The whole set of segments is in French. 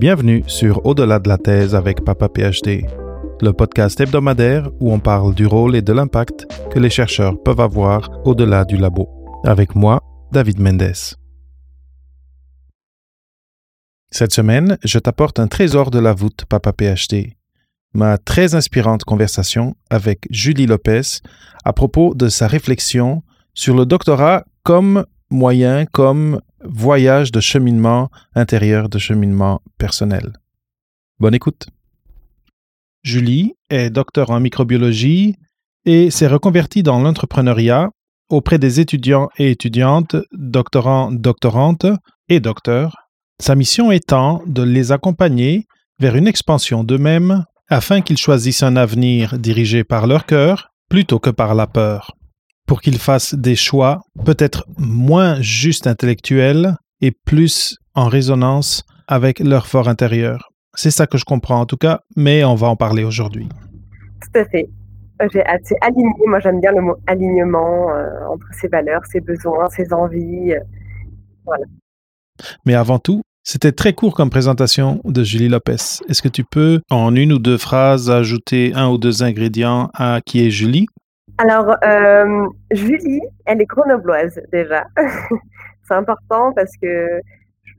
Bienvenue sur Au-delà de la thèse avec Papa PhD, le podcast hebdomadaire où on parle du rôle et de l'impact que les chercheurs peuvent avoir au-delà du labo. Avec moi, David Mendes. Cette semaine, je t'apporte un trésor de la voûte Papa PhD, ma très inspirante conversation avec Julie Lopez à propos de sa réflexion sur le doctorat comme moyen, comme voyage de cheminement intérieur, de cheminement personnel. Bonne écoute. Julie est docteur en microbiologie et s'est reconvertie dans l'entrepreneuriat auprès des étudiants et étudiantes, doctorants, doctorantes et docteurs, sa mission étant de les accompagner vers une expansion d'eux-mêmes afin qu'ils choisissent un avenir dirigé par leur cœur plutôt que par la peur pour qu'ils fassent des choix peut-être moins juste intellectuels et plus en résonance avec leur fort intérieur. C'est ça que je comprends en tout cas, mais on va en parler aujourd'hui. Tout à fait. J'ai assez aligné, moi j'aime bien le mot alignement euh, entre ses valeurs, ses besoins, ses envies. Euh, voilà. Mais avant tout, c'était très court comme présentation de Julie Lopez. Est-ce que tu peux, en une ou deux phrases, ajouter un ou deux ingrédients à qui est Julie? Alors, euh, Julie, elle est grenobloise déjà. c'est important parce que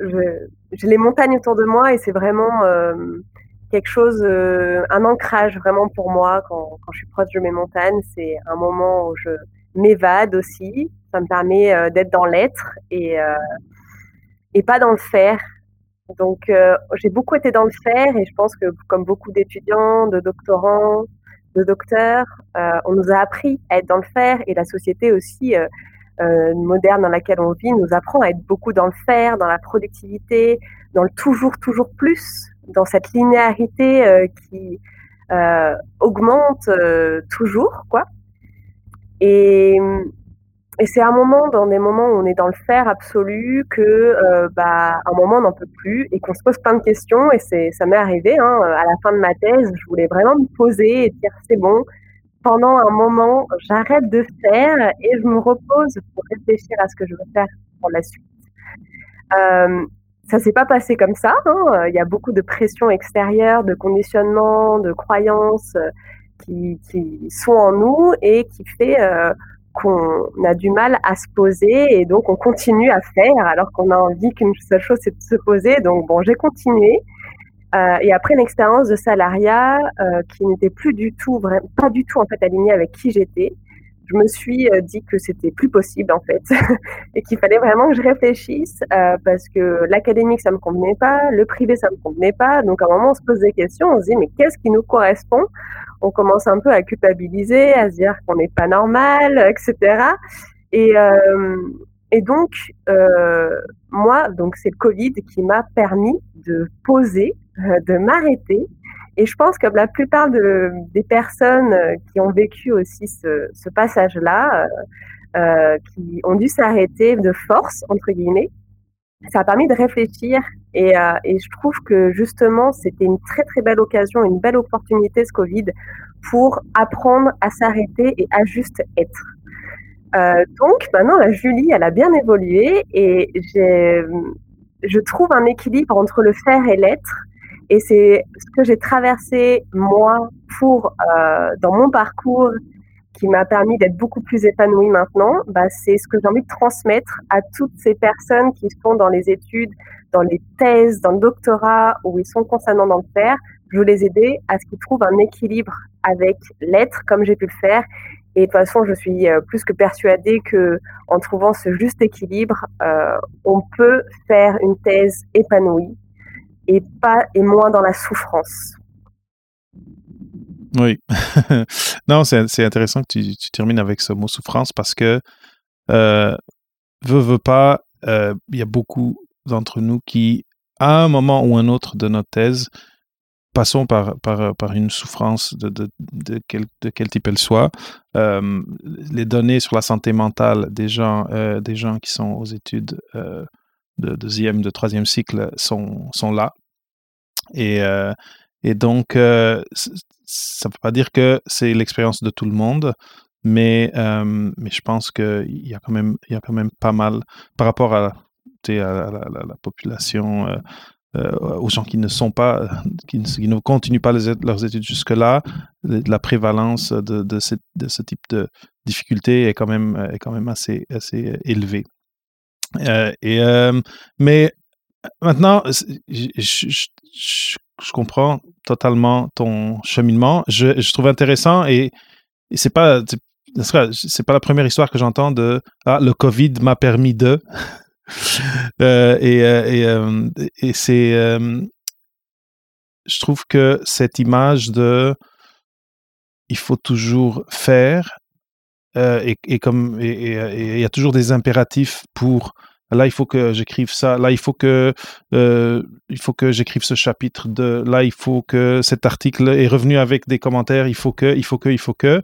j'ai les montagnes autour de moi et c'est vraiment euh, quelque chose, euh, un ancrage vraiment pour moi quand, quand, je suis proche de mes montagnes. C'est un moment où je m'évade aussi. Ça me permet d'être dans l'être et, et pas dans le faire. Donc, j'ai beaucoup été dans le faire et je pense que comme beaucoup d'étudiants, de doctorants, de docteurs. Euh, on nous a appris à être dans le faire et la société aussi euh, euh, moderne dans laquelle on vit nous apprend à être beaucoup dans le faire, dans la productivité, dans le toujours, toujours plus, dans cette linéarité qui augmente toujours, quoi. Et et c'est un moment, dans des moments où on est dans le faire absolu, que euh, bah, un moment on n'en peut plus et qu'on se pose plein de questions. Et c'est, ça m'est arrivé hein, à la fin de ma thèse, je voulais vraiment me poser et dire c'est bon. Pendant un moment, j'arrête de faire et je me repose pour réfléchir à ce que je veux faire pour la suite. Euh, ça s'est pas passé comme ça. Hein. Il y a beaucoup de pression extérieure, de conditionnement, de croyances euh, qui, sont en nous et qui fait euh, qu'on a du mal à se poser et donc on continue à faire alors qu'on a envie qu'une seule chose c'est de se poser. Donc bon, j'ai continué. Euh, et après une expérience de salariat euh, qui n'était plus du tout, pas du tout en fait alignée avec qui j'étais, je me suis euh, dit que c'était plus possible en fait et qu'il fallait vraiment que je réfléchisse parce que l'académique ça me convenait pas, le privé ça me convenait pas. Donc à un moment on se pose des questions, on se dit mais qu'est-ce qui nous correspond on commence un peu à culpabiliser, à se dire qu'on n'est pas normal, etc. Et, euh, et donc, euh, moi, donc c'est le Covid qui m'a permis de poser, euh, de m'arrêter. Et je pense que la plupart de, des personnes qui ont vécu aussi ce, passage-là, qui ont dû s'arrêter de force, entre guillemets, ça a permis de réfléchir et, euh, et je trouve que justement c'était une très très belle occasion, une belle opportunité ce Covid pour apprendre à s'arrêter et à juste être. Euh, donc maintenant la Julie elle a bien évolué et je trouve un équilibre entre le faire et l'être et c'est ce que j'ai traversé moi pour euh, dans mon parcours qui m'a permis d'être beaucoup plus épanouie maintenant, bah, c'est ce que j'ai envie de transmettre à toutes ces personnes qui sont dans les études, dans les thèses, dans le doctorat, où ils sont dans le faire. Je veux les aider à ce qu'ils trouvent un équilibre avec l'être, comme j'ai pu le faire. Et de toute façon, je suis euh, plus que persuadée que en trouvant ce juste équilibre, euh, on peut faire une thèse épanouie et pas et moins dans la souffrance. Oui. non, c'est intéressant que tu, tu, termines avec ce mot souffrance parce que, euh, veut, veut pas, euh, il y a beaucoup d'entre nous qui, à un moment ou un autre de notre thèse, passons par, par, par une souffrance de, de, de, quel, de quel type elle soit. Euh, les données sur la santé mentale des gens, euh, des gens qui sont aux études euh, de deuxième, de troisième cycle sont, sont là. Et, euh, et donc, euh, ça ne veut pas dire que c'est l'expérience de tout le monde, mais, euh, mais je pense qu'il y, a quand même, y a quand même pas mal par rapport à, à, la, la, population, euh, aux gens qui ne sont pas, qui ne, continuent pas leurs études jusque-là, la prévalence de, de, ce type de difficulté est quand même, est quand même assez, assez élevée. et, mais maintenant, je, comprends totalement ton cheminement. Je, je trouve intéressant et, c'est pas c'est pas la première histoire que j'entends de ah le Covid m'a permis de euh, et, euh, et, euh, et c'est je trouve que cette image de il faut toujours faire et, et, comme il y a toujours des impératifs pour Là, il faut que j'écrive ça. Là, il faut que euh, il faut que j'écrive ce chapitre de. Là, il faut que cet article est revenu avec des commentaires. Il faut que, il faut que, il faut que.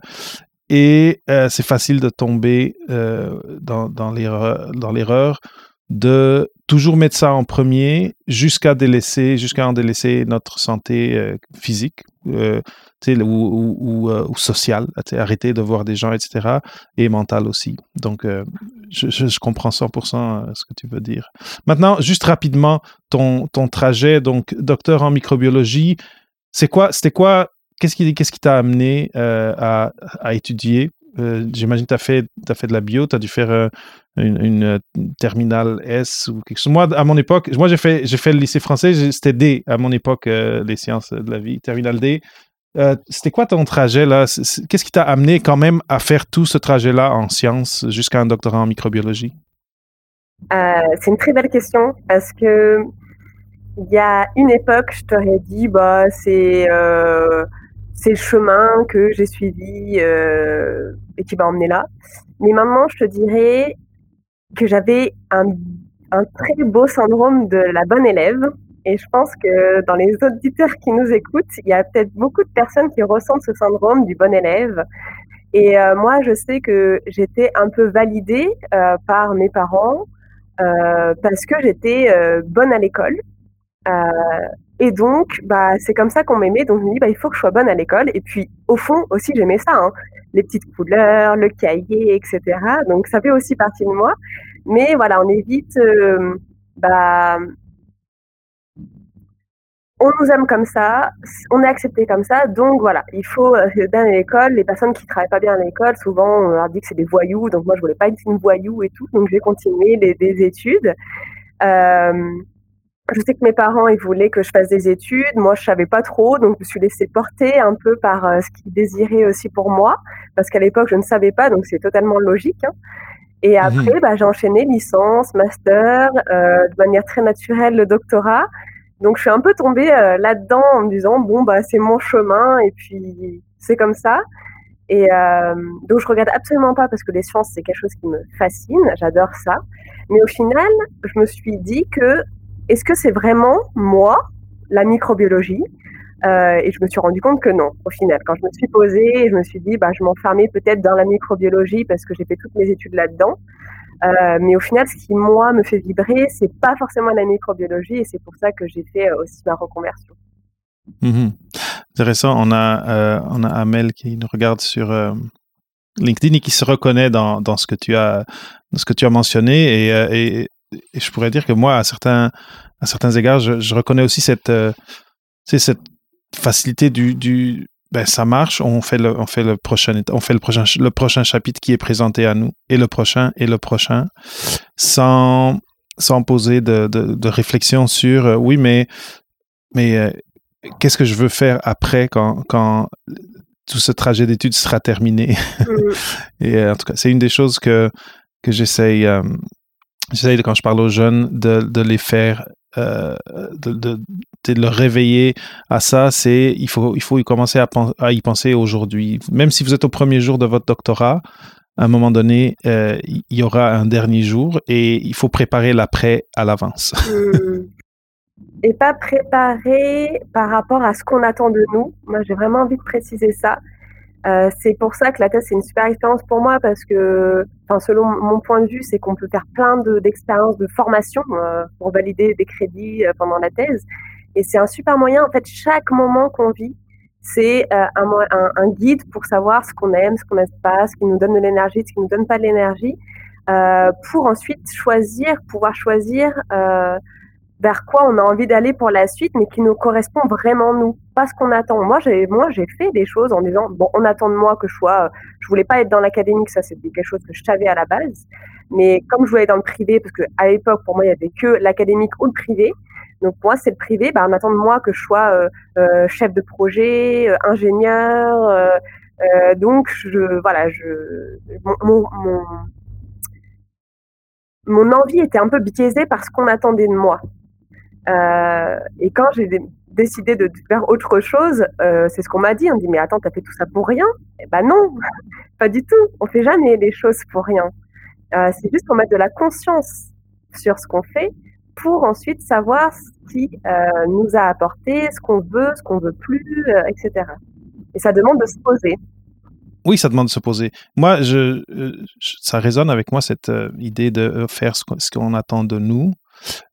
Et euh, c'est facile de tomber euh, dans, dans l'erreur de toujours mettre ça en premier jusqu'à délaisser, jusqu'à en délaisser notre santé physique, ou, ou, euh, ou, social, arrêter de voir des gens, etc. Et mental aussi. Donc, euh, je, je, comprends 100% euh, ce que tu veux dire. Maintenant, juste rapidement, ton, ton trajet, donc docteur en microbiologie, c'est quoi, c'était quoi, qu'est-ce qui qu'est-ce qui t'a amené à, à, étudier? J'imagine que tu as fait, fait de la bio, tu as dû faire une, une, terminale S ou quelque chose. Moi, à mon époque, moi j'ai fait, fait le lycée français, c'était D à mon époque, les sciences de la vie, terminale D. Euh, c'était quoi ton trajet là? Qu'est-ce qui t'a amené quand même à faire tout ce trajet-là en sciences jusqu'à un doctorat en microbiologie? Euh, C'est une très belle question parce que il y a une époque, je t'aurais dit bah c'est euh, c'est le chemin que j'ai suivi et qui m'a emmené là. Mais maintenant, je te dirais que j'avais un, très beau syndrome de la bonne élève et je pense que dans les auditeurs qui nous écoutent, il y a peut-être beaucoup de personnes qui ressentent ce syndrome du bon élève. Et euh, moi, je sais que j'étais un peu validée euh, par mes parents euh, parce que j'étais bonne à l'école. Et donc, bah, c'est comme ça qu'on m'aimait. Donc, je me dis, bah, il faut que je sois bonne à l'école. Et puis, au fond, aussi, j'aimais ça. Hein. les petites couleurs, le cahier, etc. Donc, ça fait aussi partie de moi. Mais voilà, on évite bah, on nous aime comme ça, on est accepté comme ça, donc voilà, il faut euh, bien à l'école. Les personnes qui travaillent pas bien à l'école, souvent on leur dit que c'est des voyous, donc moi je voulais pas être une voyou et tout, donc j'ai continué les, des études. Euh, je sais que mes parents ils voulaient que je fasse des études, moi je savais pas trop, donc je me suis laissée porter un peu par euh, ce qu'ils désiraient aussi pour moi, parce qu'à l'époque je ne savais pas, donc c'est totalement logique. Hein. Et mmh après, bah, j'ai enchaîné licence, master, de manière très naturelle le doctorat. Donc je suis un peu tombée euh, là-dedans en me disant bon bah c'est mon chemin et puis c'est comme ça. Et euh, donc je regarde absolument pas parce que les sciences c'est quelque chose qui me fascine, j'adore ça. Mais au final, je me suis dit que est-ce que c'est vraiment moi la microbiologie? Euh, Et je me suis rendu compte que non. Au final, quand je me suis posée, je me suis dit bah je m'enfermais peut-être dans la microbiologie parce que j'ai fait toutes mes études là-dedans. Euh, mais au final, ce qui, moi, me fait vibrer, c'est pas forcément la microbiologie et c'est pour ça que j'ai fait euh, aussi ma reconversion. Mhm. Intéressant. On a, on a Amel qui nous regarde sur LinkedIn et qui se reconnaît dans, dans, ce, que tu as, ce que tu as mentionné. Et, je pourrais dire que moi, à certains, à certains égards, je, je reconnais aussi cette, cette facilité du, du, ben, ça marche, on fait le, on fait le prochain, on fait le prochain, le prochain chapitre qui est présenté à nous, et le prochain, et le prochain, sans, sans poser de, de, réflexion sur, euh, oui, mais, mais euh, qu'est-ce que je veux faire après quand, quand tout ce trajet d'études sera terminé? Mm. et euh, en tout cas, c'est une des choses que, que j'essaye, j'essaye quand je parle aux jeunes de, de les faire euh, de, de, le réveiller à ça, c'est il faut, il faut y commencer à, y penser aujourd'hui. Même si vous êtes au premier jour de votre doctorat, à un moment donné, euh, il y aura un dernier jour et il faut préparer l'après à l'avance. Et pas préparer par rapport à ce qu'on attend de nous. Moi, j'ai vraiment envie de préciser ça. Euh, c'est pour ça que la thèse c'est une super expérience pour moi parce que, selon mon point de vue, c'est qu'on peut faire plein d'expériences de, formation euh, pour valider des crédits euh, pendant la thèse. Et c'est un super moyen. En fait, chaque moment qu'on vit, c'est un, un, guide pour savoir ce qu'on aime, ce qu'on n'aime pas, ce qui nous donne de l'énergie, ce qui nous donne pas de l'énergie, pour ensuite choisir, pouvoir choisir vers quoi on a envie d'aller pour la suite, mais qui nous correspond vraiment nous, pas ce qu'on attend. Moi, j'ai moi j'ai fait des choses en disant bon, on attend de moi que je sois, je voulais pas être dans l'académique, ça c'était quelque chose que je savais à la base, mais comme je voulais être dans le privé, parce que à l'époque pour moi il y avait que l'académique ou le privé, donc moi c'est le privé, bah, on attend de moi que je sois euh, euh, chef de projet, euh, ingénieur, donc voilà je mon, mon, mon envie était un peu biaisée par ce qu'on attendait de moi. Euh, et quand j'ai décidé de faire autre chose, euh, c'est ce qu'on m'a dit. On dit mais attends, t'as fait tout ça pour rien? Eh ben non, pas du tout. On fait jamais les choses pour rien. Euh, c'est juste qu'on met de la conscience sur ce qu'on fait pour ensuite savoir ce qui nous a apporté, ce qu'on veut, ce qu'on veut plus, etc. Et ça demande de se poser. Oui, ça demande de se poser. Moi, ça résonne avec moi cette idée de faire ce qu'on attend de nous.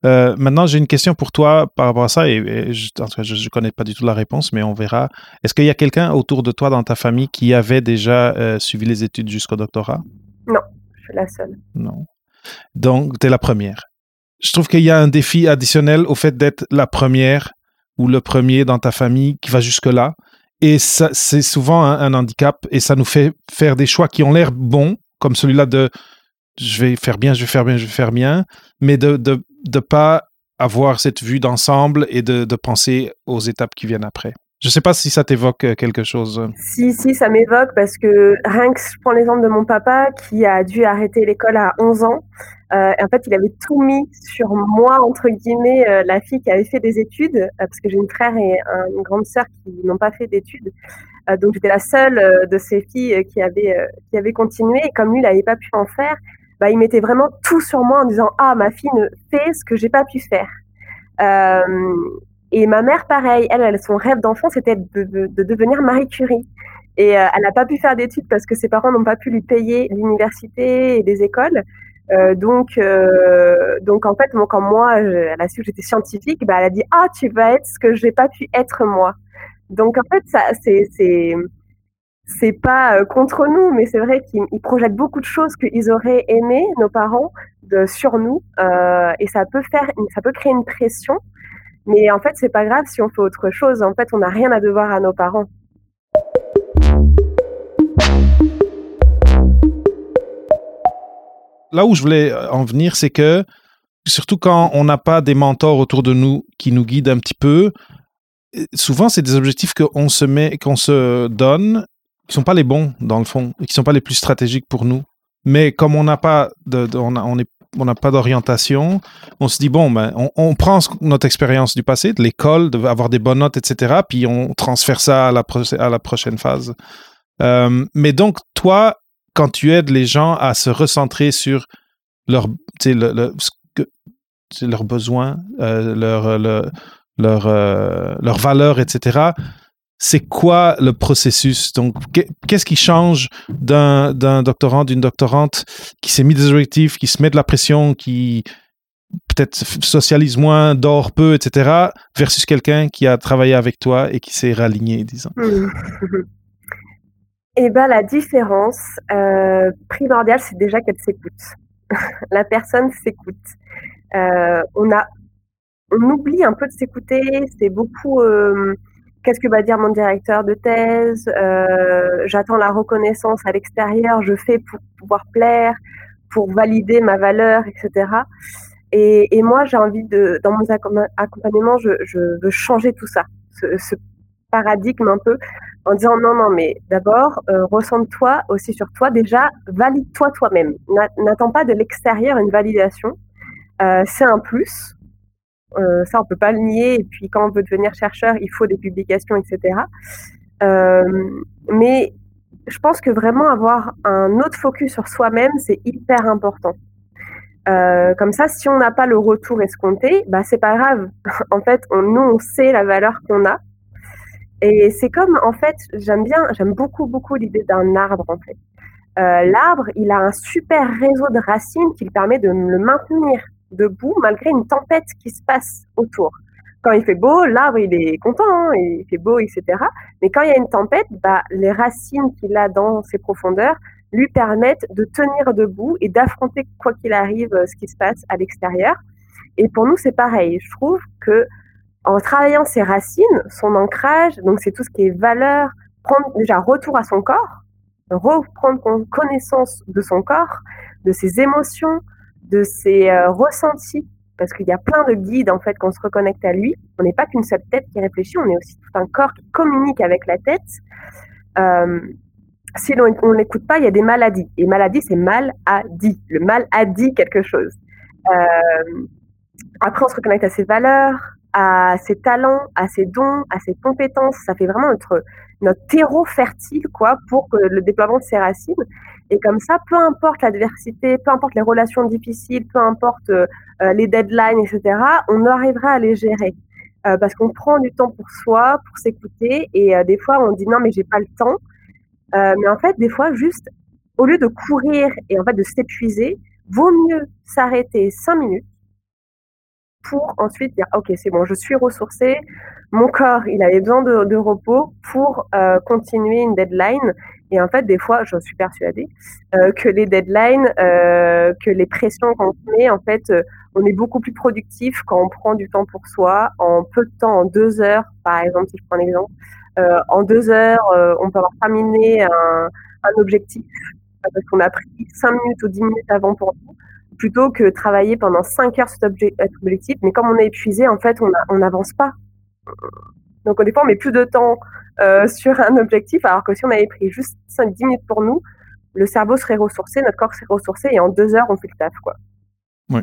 Euh, maintenant, j'ai une question pour toi par rapport à ça, et, je, ne connais pas du tout la réponse, mais on verra. Est-ce qu'il y a quelqu'un autour de toi dans ta famille qui avait déjà euh, suivi les études jusqu'au doctorat? Non, je suis la seule. Non. Donc, tu es la première. Je trouve qu'il y a un défi additionnel au fait d'être la première ou le premier dans ta famille qui va jusque-là. Et c'est souvent un, handicap et ça nous fait faire des choix qui ont l'air bons, comme celui-là de je vais faire bien, je vais faire bien, je vais faire bien, mais de ne de, pas avoir cette vue d'ensemble et de, de, penser aux étapes qui viennent après. Je ne sais pas si ça t'évoque euh, quelque chose. Si, si, ça m'évoque parce que rien que je prends l'exemple de mon papa qui a dû arrêter l'école à 11 ans. Euh, en fait, il avait tout mis sur moi, entre guillemets, euh, la fille qui avait fait des études, parce que j'ai une frère et une grande sœur qui n'ont pas fait d'études. donc, j'étais la seule de ces filles qui avait, qui avait continué. Et comme lui, il n'avait pas pu en faire, bah, il mettait vraiment tout sur moi en disant ah ma fille ne fait ce que j'ai pas pu faire. Euh, et ma mère pareil, elle, son rêve d'enfant c'était de, devenir Marie Curie. Et euh, elle n'a pas pu faire d'études parce que ses parents n'ont pas pu lui payer l'université et des écoles. Euh, donc, donc en fait, quand moi, elle a su que j'étais scientifique, bah, elle a dit ah tu vas être ce que j'ai pas pu être moi. Donc en fait, ça c'est c'est pas euh, contre nous, mais c'est vrai qu'ils projettent beaucoup de choses qu'ils auraient aimé, nos parents, sur nous, euh, et ça peut faire, ça peut créer une pression. Mais en fait, c'est pas grave si on fait autre chose. En fait, on n'a rien à devoir à nos parents. Là où je voulais euh, en venir, c'est que surtout quand on n'a pas des mentors autour de nous qui nous guident un petit peu, souvent c'est des objectifs qu'on se met, qu'on se donne qui sont pas les bons dans le fond, et qui sont pas les plus stratégiques pour nous. Mais comme on n'a pas on, est on n'a pas d'orientation, on se dit bon ben on, prend notre expérience du passé, de l'école, d'avoir des bonnes notes, etc. Puis on transfère ça à la, à la prochaine phase. Euh, mais donc toi, quand tu aides les gens à se recentrer sur leur, le, le, leurs besoins, euh, leur, leur, euh, leurs valeurs, etc c'est quoi le processus? Donc, qu'est-ce qui change d'un, doctorant, d'une doctorante qui s'est mis des objectifs, qui se met de la pression, qui peut-être socialise moins, dort peu, etc., versus quelqu'un qui a travaillé avec toi et qui s'est raligné, disons? Eh bien, la différence euh, primordiale, c'est déjà qu'elle s'écoute. la personne s'écoute. Euh, on, a, on oublie un peu de s'écouter, c'est beaucoup... Euh, qu'est-ce que va dire mon directeur de thèse, euh, j'attends la reconnaissance à l'extérieur, je fais pour pouvoir plaire, pour valider ma valeur, etc. Et, moi, j'ai envie de, dans mon accompagnement, je, veux changer tout ça, ce, paradigme un peu, en disant non, non, mais d'abord, euh, ressens-toi aussi sur toi, déjà, valide-toi toi-même. N'attends pas de l'extérieur une validation. Euh, c'est un plus, euh, ça, on peut pas le nier. Et puis, quand on veut devenir chercheur, il faut des publications, etc. Euh, mais je pense que vraiment avoir un autre focus sur soi-même, c'est hyper important. Euh, comme ça, si on n'a pas le retour escompté, bah c'est pas grave. en fait, nous, on sait la valeur qu'on a. Et c'est comme, en fait, j'aime bien, j'aime beaucoup, beaucoup l'idée d'un arbre, en fait. L'arbre, il a un super réseau de racines qui lui permet de le maintenir debout malgré une tempête qui se passe autour. Quand il fait beau, l'arbre il est content, hein, il fait beau, etc. Mais quand il y a une tempête, bah, les racines qu'il a dans ses profondeurs lui permettent de tenir debout et d'affronter quoi qu'il arrive ce qui se passe à l'extérieur. Et pour nous, c'est pareil. Je trouve que en travaillant ses racines, son ancrage, donc c'est tout ce qui est valeur, prendre déjà retour à son corps, reprendre connaissance de son corps, de ses émotions, de ses euh, ressentis, parce qu'il y a plein de guides en fait qu'on se reconnecte à lui. On n'est pas qu'une seule tête qui réfléchit, on est aussi tout un corps qui communique avec la tête. Euh, si on n'écoute pas, il y a des maladies. Et maladie, c'est mal à dit. Le mal a dit quelque chose. Euh, après, on se reconnecte à ses valeurs, à ses talents, à ses dons, à ses compétences. Ça fait vraiment notre, notre terreau fertile quoi, pour le déploiement de ses racines. Et comme ça, peu importe l'adversité, peu importe les relations difficiles, peu importe euh, les deadlines, etc., on arrivera à les gérer. Euh, parce qu'on prend du temps pour soi, pour s'écouter. Et euh, des fois, on dit non, mais j'ai pas le temps. mais en fait, des fois, juste au lieu de courir et en fait de s'épuiser, vaut mieux s'arrêter cinq minutes pour ensuite dire ok c'est bon je suis ressourcée mon corps il avait besoin de, repos pour euh, continuer une deadline et en fait des fois je suis persuadée euh, que les deadlines euh, que les pressions qu'on met en fait on est beaucoup plus productif quand on prend du temps pour soi en peu de temps en deux heures par exemple si je prends un exemple en deux heures on peut avoir terminé un, objectif parce qu'on a pris cinq minutes ou dix minutes avant pour nous plutôt que travailler pendant 5 heures cet objectif. Mais comme on est épuisé, en fait, on n'avance pas. Donc, au départ, on met plus de temps euh, sur un objectif, alors que si on avait pris juste 5-10 minutes pour nous, le cerveau serait ressourcé, notre corps serait ressourcé, et en deux heures, on fait le taf. Quoi. Oui,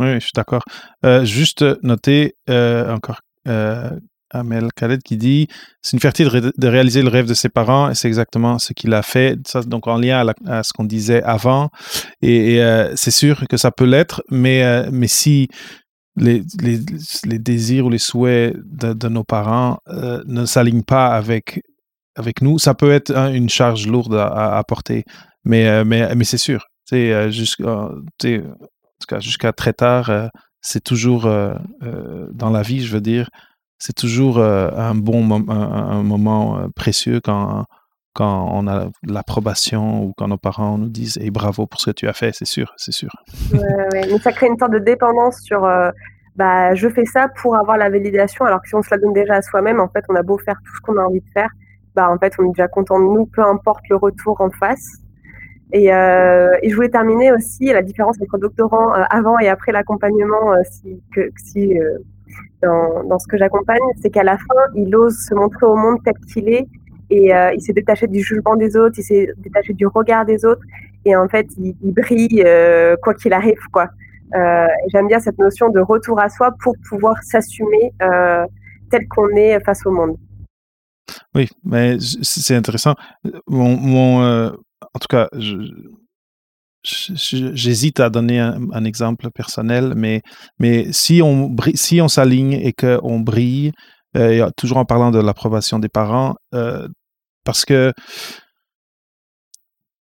oui je suis d'accord. Euh, juste noter euh, encore Amel Khaled qui dit c'est une fierté de, réaliser le rêve de ses parents et c'est exactement ce qu'il a fait. Donc en lien à, ce qu'on disait avant. Et, euh, c'est sûr que ça peut l'être, mais, mais si les, les, désirs ou les souhaits de, nos parents euh, ne s'alignent pas avec, avec nous, ça peut être une charge lourde à, porter. Mais, mais, mais c'est sûr. Jusqu'à jusqu'à très tard, c'est toujours dans la vie, je veux dire c'est toujours euh, un bon un, moment euh, précieux quand, quand on a l'approbation ou quand nos parents nous disent et bravo pour ce que tu as fait, c'est sûr, c'est sûr. Mais ça crée une sorte de dépendance sur euh, bah, je fais ça pour avoir la validation, alors que si on se la donne déjà à soi-même, en fait, on a beau faire tout ce qu'on a envie de faire, bah, en fait, on est déjà content de nous, peu importe le retour en face. Et, et, je voulais terminer aussi la différence entre doctorant avant et après l'accompagnement, si, que, si dans, dans ce que j'accompagne, c'est qu'à la fin, il ose se montrer au monde tel qu'il est et euh, il s'est détaché du jugement des autres, il s'est détaché du regard des autres et en fait, il, brille euh, quoi qu'il arrive, quoi. Euh, J'aime bien cette notion de retour à soi pour pouvoir s'assumer tel qu'on est face au monde. Oui, mais c'est intéressant. Mon, en tout cas, J'hésite à donner un, exemple personnel, mais, mais si on, si on s'aligne et qu'on brille, toujours en parlant de l'approbation des parents, parce que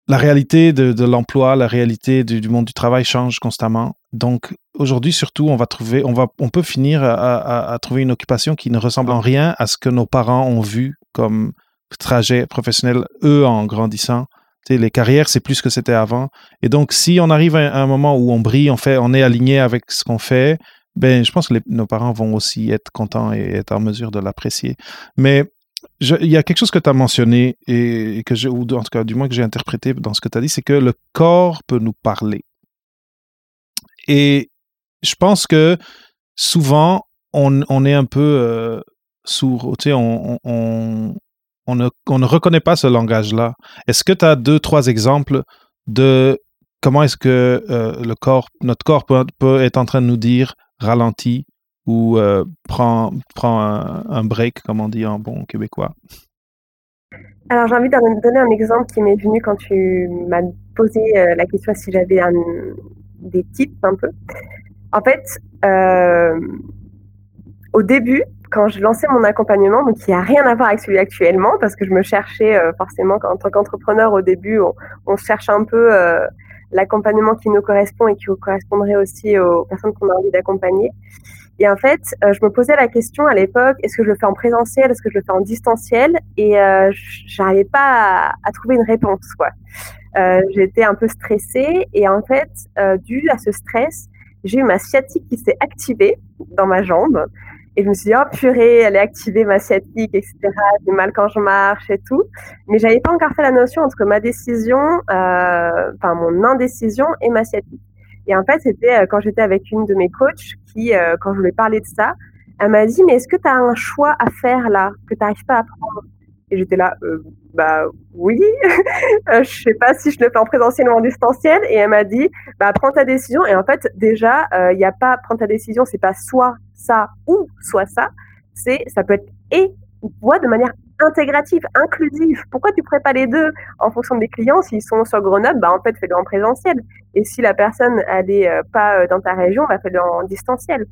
la réalité de, l'emploi, la réalité du, monde du travail change constamment. Donc aujourd'hui surtout, on va trouver, on va, on peut finir à, trouver une occupation qui ne ressemble en rien à ce que nos parents ont vu comme trajet professionnel eux en grandissant les carrières, c'est plus que c'était avant. Et donc, si on arrive à un moment où on brille, on, fait, on est aligné avec ce qu'on fait, ben, je pense que nos parents vont aussi être contents et être en mesure de l'apprécier. Mais il y a quelque chose que tu as mentionné, et, que ou en tout cas, du moins que j'ai interprété dans ce que tu as dit, c'est que le corps peut nous parler. Et je pense que souvent, on, est un peu euh, sourd. Tu sais, on, ne reconnaît pas ce langage-là. Est-ce que tu as deux, trois exemples de comment est-ce que euh, le corps, notre corps peut, être en train de nous dire ralentis ou euh, prends, un, break, comme on dit en bon québécois? Alors, j'ai envie de donner un exemple qui m'est venu quand tu m'as posé euh, la question si j'avais des tips un peu. En fait, au début, quand je lançais mon accompagnement, donc qui a rien à voir avec celui actuellement, parce que je me cherchais euh, forcément en tant qu'entrepreneur au début, on, cherche un peu euh, l'accompagnement qui nous correspond et qui correspondrait aussi aux personnes qu'on a envie d'accompagner. Et en fait, euh, je me posais la question à l'époque est-ce que je le fais en présentiel, est-ce que je le fais en distanciel? Et euh, j'arrivais pas à, trouver une réponse, quoi. J'étais un peu stressée et en fait, dû à ce stress, j'ai eu ma sciatique qui s'est activée dans ma jambe. Et je me suis dit, oh purée, elle est activée, ma sciatique, etc. J'ai mal quand je marche et tout. Mais j'avais pas encore fait la notion entre ma décision, euh, enfin mon indécision et ma sciatique. Et en fait, c'était euh, quand j'étais avec une de mes coachs qui, euh, quand je lui ai parlé de ça, elle m'a dit, mais est-ce que tu as un choix à faire là, que tu n'arrives pas à prendre Et j'étais là, euh, bah oui, je sais pas si je le fais en présentiel ou en distanciel. Et elle m'a dit, bah prends ta décision. Et en fait, déjà, il n'y a pas prendre ta décision, c'est pas soit ça ou soit ça. C'est, ça peut être et ou de manière intégrative, inclusive. Pourquoi tu ne ferais pas les deux en fonction des clients? S'ils sont sur Grenoble, bah en fait, fais-le en présentiel. Et si la personne n'est euh, pas euh, dans ta région, bah fais-le en distanciel.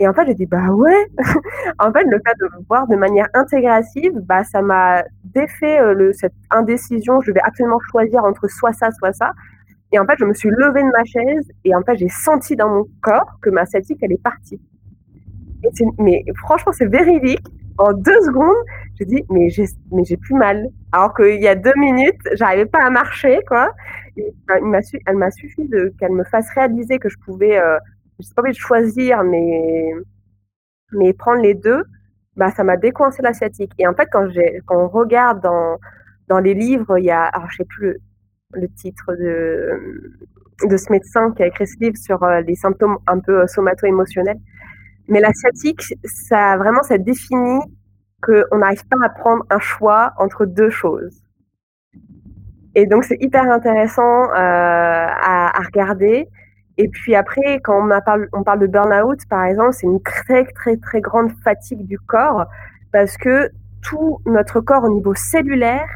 Et en fait, j'ai dit, bah ouais. en fait, le fait de voir de manière intégrative, bah, ça m'a défait euh, cette indécision. Je vais absolument choisir entre soit ça, soit ça. Et en fait, je me suis levée de ma chaise et en fait, j'ai senti dans mon corps que ma sciatique, elle est partie. Mais franchement, c'est véridique en deux secondes, j'ai dit, mais j'ai, plus mal. Alors qu'il y a deux minutes, j'arrivais pas à marcher, quoi. Il su, elle m'a suffi qu'elle me fasse réaliser que je pouvais, euh, je sais pas de choisir, mais, mais prendre les deux, bah, ça m'a décoincé la sciatique. Et en fait, quand quand on regarde dans, dans les livres, il y a, alors je sais plus le, titre de, de ce médecin qui a écrit ce livre sur euh, les symptômes un peu somato-émotionnels. Mais la sciatique, ça vraiment, ça définit qu'on n'arrive pas à prendre un choix entre deux choses. Et donc, c'est hyper intéressant euh, à, regarder. Et puis après, quand on, parle, on parle de burn-out, par exemple, c'est une très, très, très grande fatigue du corps parce que tout notre corps au niveau cellulaire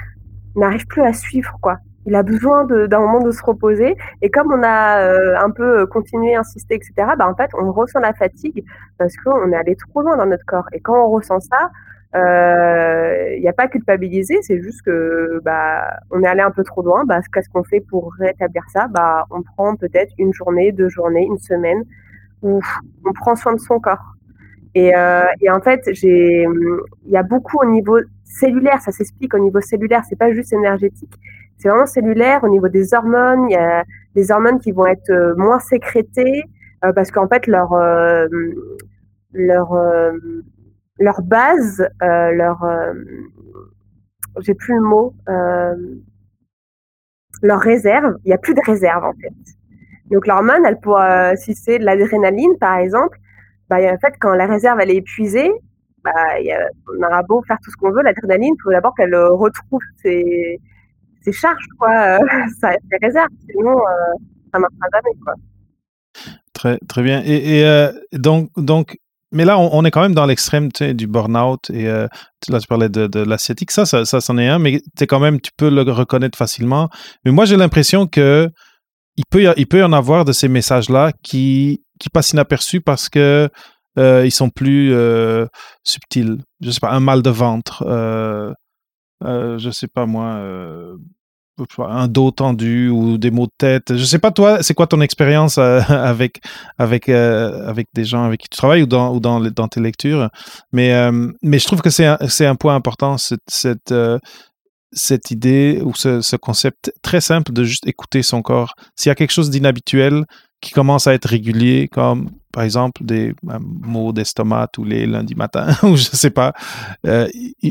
n'arrive plus à suivre, quoi il a besoin d'un moment de se reposer. Et comme on a euh, un peu continué, insisté, etc., bah, en fait, on ressent la fatigue parce qu'on est allé trop loin dans notre corps. Et quand on ressent ça, il euh, n'y a pas à culpabiliser, c'est juste que bah, on est allé un peu trop loin. Bah, Qu'est-ce qu'on fait pour rétablir ça? Bah, On prend peut-être une journée, deux journées, une semaine où on prend soin de son corps. Et, euh, et en fait, il y a beaucoup au niveau cellulaire, ça s'explique au niveau cellulaire, c'est pas juste énergétique c'est cellulaire. Au niveau des hormones, il y a des hormones qui vont être euh, moins sécrétées euh, parce qu'en fait, leur, euh, leur, leur base, leur. J'ai plus le mot. leur réserve, il n'y a plus de réserve en fait. Donc l'hormone, elle pourra, si c'est de l'adrénaline par exemple, bah, en fait, quand la réserve elle est épuisée, bah, on aura beau faire tout ce qu'on veut, l'adrénaline, il faut d'abord qu'elle retrouve ses, c'est charge, quoi. ça des réserves. Sinon, euh, ça marchera jamais, quoi. Très, très bien. Et, euh, donc, donc, mais là, on, est quand même dans l'extrême du burn-out. Et euh, là, tu parlais de, de l'asiatique. Ça, ça, c'en est un, mais es quand même, tu peux le reconnaître facilement. Mais moi, j'ai l'impression que il peut, il peut y en avoir de ces messages-là qui, qui passent inaperçus parce que ils sont plus subtils. Je sais pas, un mal de ventre, euh, je sais pas moi, euh, un dos tendu ou des maux de tête. Je sais pas toi, c'est quoi ton expérience euh, avec avec avec des gens avec qui tu travailles ou dans ou dans, dans tes lectures? Mais mais je trouve que c'est un, c'est un point important cette cette, cette idée ou ce, ce, concept très simple de juste écouter son corps. S'il y a quelque chose d'inhabituel, qui commencent à être réguliers, comme par exemple des euh, maux d'estomac tous les lundis matins, ou je sais pas. Euh,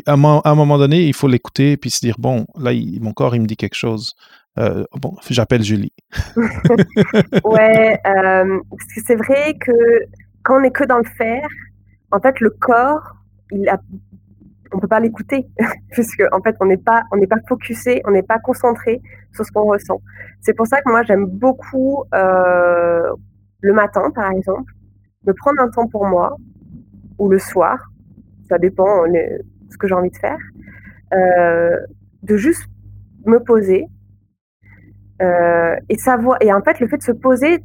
à, un moment donné, il faut l'écouter et se dire bon, là, mon corps, il me dit quelque chose. Euh, bon, j'appelle Julie. ouais, c'est vrai que quand on est que dans le faire, en fait, le corps, il a on peut pas l'écouter puisque en fait on n'est pas on n'est pas focusé, on n'est pas concentré sur ce qu'on ressent. C'est pour ça que moi j'aime beaucoup le matin par exemple de prendre un temps pour moi ou le soir, ça dépend de ce que j'ai envie de faire, euh, de juste me poser euh, et savoir et en fait le fait de se poser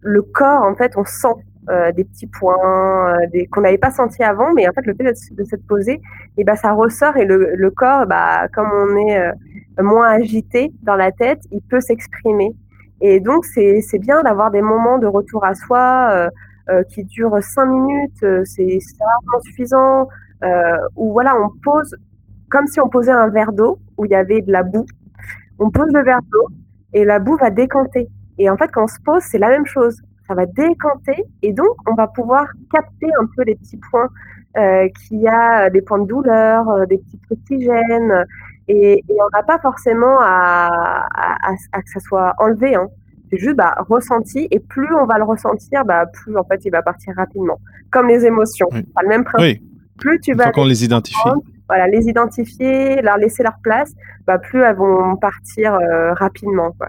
le corps en fait on sent euh, des petits points euh, qu'on n'avait pas senti avant, mais en fait le fait de, s'être posé, et ben ça ressort et le, le corps, bah, comme on est euh, moins agité dans la tête, il peut s'exprimer. Et donc c'est, bien d'avoir des moments de retour à soi qui durent cinq minutes, c'est, c'est vraiment suffisant. où voilà, on pose comme si on posait un verre d'eau où il y avait de la boue. On pose le verre d'eau et la boue va décanter. Et en fait, quand on se pose, c'est la même chose ça va décanter et donc on va pouvoir capter un peu les petits points euh, qu'il y a, des points de douleur, euh, des petits trucs qui gênent et, et on n'a pas forcément à, à, à, que ça soit enlevé. Hein. C'est juste bah, ressenti et plus on va le ressentir, bah, plus en fait il va partir rapidement. Comme les émotions, Oui. le même principe. Oui, Plus tu vas qu'on les identifie. voilà, les identifier, leur laisser leur place, bah, plus elles vont partir euh, rapidement. Quoi.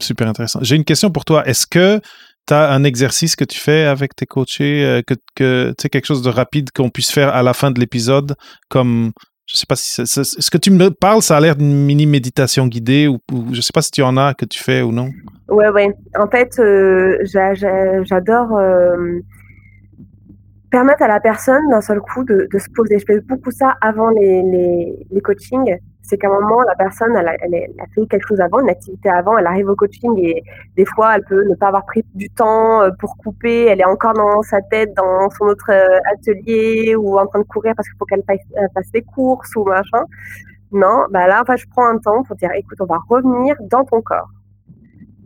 Super intéressant. J'ai une question pour toi. Est-ce que tu as un exercice que tu fais avec tes coachés, euh, que, que tu sais, quelque chose de rapide qu'on puisse faire à la fin de l'épisode, comme je sais pas si ce que tu me parles, ça a l'air d'une mini méditation guidée ou, ou je sais pas si tu en as que tu fais ou non. Ouais, ouais. En fait, euh, j'a- j'a- j'adore euh, permettre à la personne d'un seul coup de, se poser. Je fais beaucoup ça avant les, les, les coachings. C'est qu'à un moment, la personne, elle a, fait quelque chose avant, une activité avant, elle arrive au coaching et des fois, elle peut ne pas avoir pris du temps euh, pour couper. Elle est encore dans sa tête, dans son autre euh, atelier ou en train de courir parce qu'il faut qu'elle fasse, fasse des courses ou machin. Non, bah là, je prends un temps pour dire, écoute, on va revenir dans ton corps.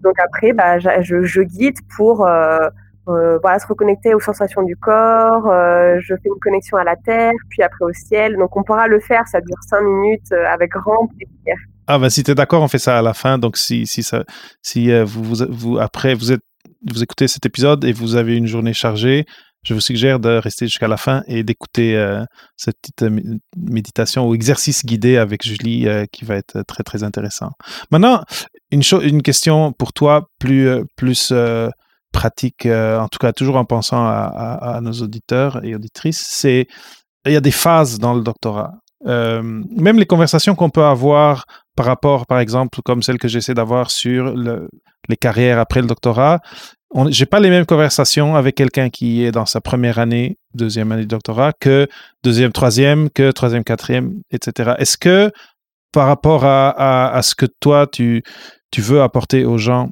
Donc après, bah, je, je guide pour euh, euh, voilà, se reconnecter aux sensations du corps. euh, je fais une connexion à la terre, puis après au ciel. Donc on pourra le faire, ça dure cinq minutes euh, avec grand plaisir. Ah ben si tu es d'accord, on fait ça à la fin. Donc si si ça si vous, vous vous après vous êtes vous écoutez cet épisode et vous avez une journée chargée, je vous suggère de rester jusqu'à la fin et d'écouter cette petite mé- méditation ou exercice guidé avec Julie qui va être très très intéressant. Maintenant, une une question pour toi plus plus pratique euh, en tout cas toujours en pensant à, nos auditeurs et auditrices, c'est il y a des phases dans le doctorat. Euh, même les conversations qu'on peut avoir par rapport, par exemple, comme celle que j'essaie d'avoir sur le- les carrières après le doctorat, j'ai pas les mêmes conversations avec quelqu'un qui est dans sa première année, deuxième année de doctorat, que deuxième, troisième, que troisième, quatrième, etc. Est-ce que par rapport à, à- à ce que toi tu, tu veux apporter aux gens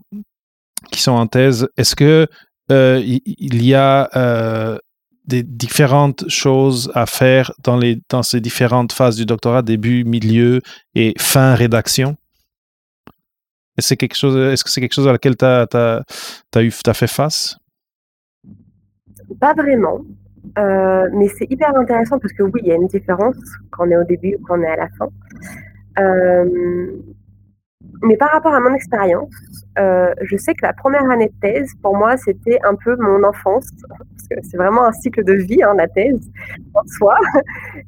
qui sont en thèse, est-ce que euh, il y a euh, des différentes choses à faire dans, les, dans ces différentes phases du doctorat, début, milieu et fin rédaction? Est-ce que c'est quelque chose, à laquelle tu as, t'as fait face? Pas vraiment. Euh, mais c'est hyper intéressant parce que oui, il y a une différence quand on est au début ou quand on est à la fin. Mais par rapport à mon expérience, euh, je sais que la première année de thèse, pour moi, c'était un peu mon enfance, parce que c'est vraiment un cycle de vie, hein, la thèse, en soi.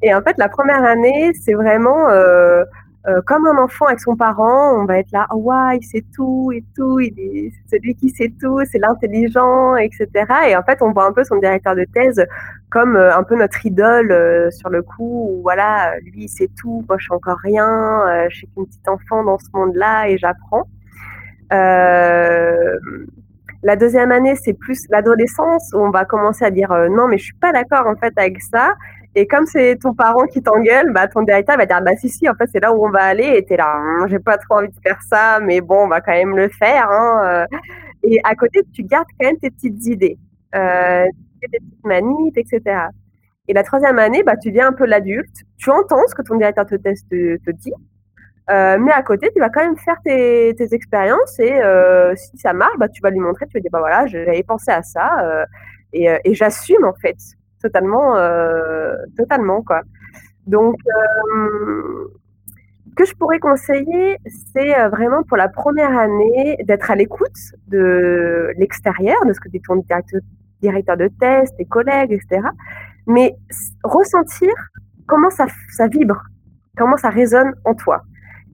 Et en fait, la première année, c'est vraiment euh, euh, comme un enfant avec son parent, on va être là, oh, il sait tout et tout, il est celui qui sait tout, c'est l'intelligent, etc. Et en fait, on voit un peu son directeur de thèse comme euh, un peu notre idole euh, sur le coup, où voilà, lui, il sait tout, moi, je suis encore rien, je suis qu'une petite enfant dans ce monde-là et j'apprends. La deuxième année, c'est plus l'adolescence où on va commencer à dire non, mais je suis pas d'accord en fait avec ça. Et comme c'est ton parent qui t'engueule, bah, ton directeur va dire bah si si en fait c'est là où on va aller et t'es là Hum, j'ai pas trop envie de faire ça mais bon on va quand même le faire hein. euh. et à côté tu gardes quand même tes petites idées euh, tes petites manies etc et la troisième année bah tu deviens un peu l'adulte tu entends ce que ton directeur te, dit euh, mais à côté tu vas quand même faire tes, expériences et si ça marche bah tu vas lui montrer tu vas dire bah voilà j'avais pensé à ça et j'assume en fait totalement, euh, totalement quoi. Donc, euh, que je pourrais conseiller, c'est euh, vraiment pour la première année d'être à l'écoute de l'extérieur, de ce que dit ton directeur, de thèse, tes collègues, etc. Mais ressentir comment ça, ça vibre, comment ça résonne en toi.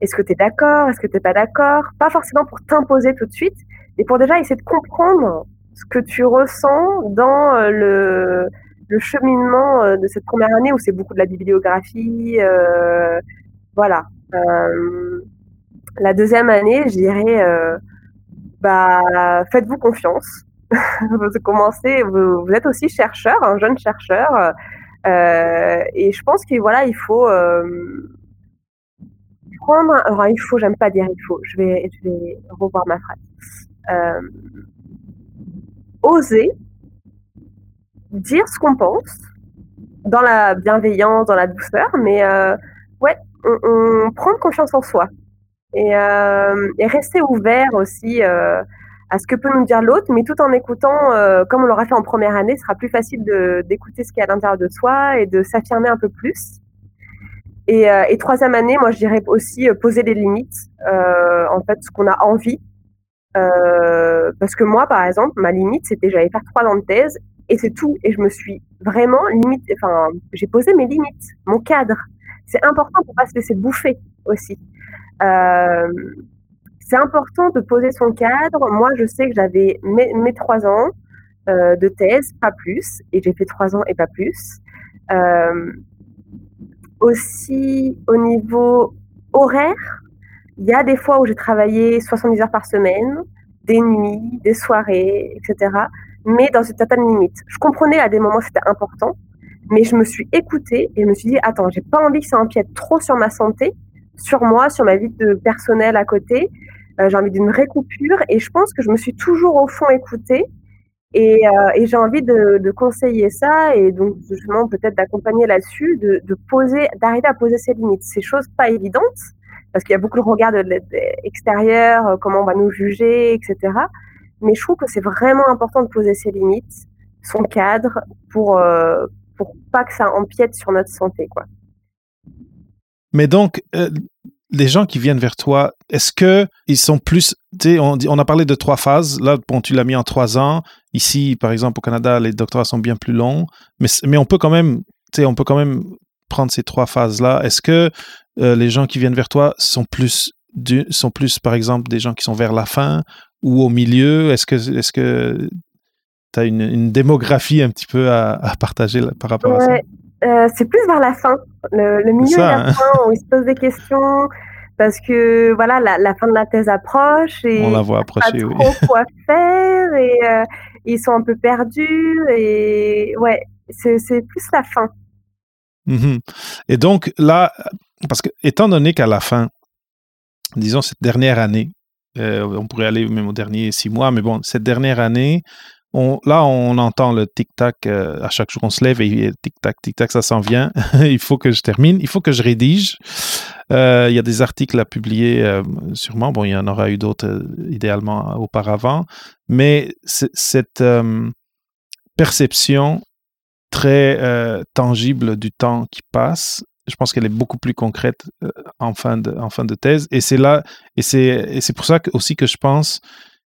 Est-ce que tu es d'accord Est-ce que tu n'es pas d'accord? Pas forcément pour t'imposer tout de suite, mais pour déjà essayer de comprendre ce que tu ressens dans euh, le, le cheminement euh, de cette première année où c'est beaucoup de la bibliographie. Euh, voilà. Euh, la deuxième année, je dirais, bah, faites-vous confiance. vous commencez, vous, êtes aussi chercheur, un jeune chercheur, et je pense que voilà, il faut prendre. Alors, il faut, j'aime pas dire il faut. Je vais, je vais revoir ma phrase. Euh, oser dire ce qu'on pense dans la bienveillance, dans la douceur, mais euh, ouais, on, on, confiance en soi et, euh, rester ouvert aussi euh, à ce que peut nous dire l'autre, mais tout en écoutant, euh, comme on l'aura fait en première année, ce sera plus facile d'écouter ce qui est à l'intérieur de soi et de s'affirmer un peu plus. Et, et, troisième année, moi je dirais aussi poser les limites, en fait, ce qu'on a envie. Parce que moi, par exemple, ma limite, c'était j'allais faire trois ans de thèse et c'est tout. Et je me suis vraiment limite, enfin, j'ai posé mes limites, mon cadre. C'est important pour pas se laisser bouffer aussi. Euh, c'est important de poser son cadre. Moi, je sais que j'avais mes, trois ans euh, de thèse, pas plus, et j'ai fait trois ans et pas plus. Euh, aussi, au niveau horaire, il y a des fois où j'ai travaillé 70 heures par semaine, des nuits, des soirées, etc. Mais dans une certaine limite. Je comprenais à des moments c'était important, mais je me suis écoutée et je me suis dit, attends, j'ai pas envie que ça empiète trop sur ma santé, sur moi, sur ma vie de personnel à côté. Euh, j'ai envie d'une vraie coupure et je pense que je me suis toujours au fond écoutée et, euh, j'ai envie de, de, conseiller ça et donc justement peut-être d'accompagner là-dessus, de, de, poser, d'arriver à poser ses limites. Ces choses pas évidentes parce qu'il y a beaucoup de regards de extérieur, euh, comment on va nous juger, etc. Mais je trouve que c'est vraiment important de poser ses limites, son cadre pour euh, pour pas que ça empiète sur notre santé, quoi. Mais donc, euh, les gens qui viennent vers toi, est-ce que ils sont plus, on, a parlé de trois phases. Là, bon, tu l'as mis en trois ans. Ici, par exemple, au Canada, les doctorats sont bien plus longs, mais mais on peut quand même, on peut quand même prendre ces trois phases-là. Est-ce que euh, les gens qui viennent vers toi sont plus du, sont plus, par exemple, des gens qui sont vers la fin ou au milieu Est-ce que est-ce que tu as une, une, démographie un petit peu à, à partager là, par rapport ouais. à ça? Euh, c'est plus vers la fin, le, le milieu ça, et la hein. fin, où ils se posent des questions, parce que voilà, la, la, fin de la thèse approche et on la voit approcher, pas oui. trop quoi faire et euh, ils sont un peu perdus et ouais, c'est plus la fin. Mm -hmm. Et donc là, parce que étant donné qu'à la fin, disons cette dernière année, euh, on pourrait aller même aux derniers six mois, mais bon, cette dernière année, on, là, on entend le tic-tac euh, à chaque jour, on se lève et tic-tac, tic-tac, ça s'en vient. il faut que je termine, il faut que je rédige. Euh, il y a des articles à publier, sûrement. Bon, il y en aura eu d'autres, idéalement, auparavant. Mais cette perception très tangible du temps qui passe, je pense qu'elle est beaucoup plus concrète en, fin de, en fin de thèse. Et c'est là, et c'est pour ça que, aussi que je pense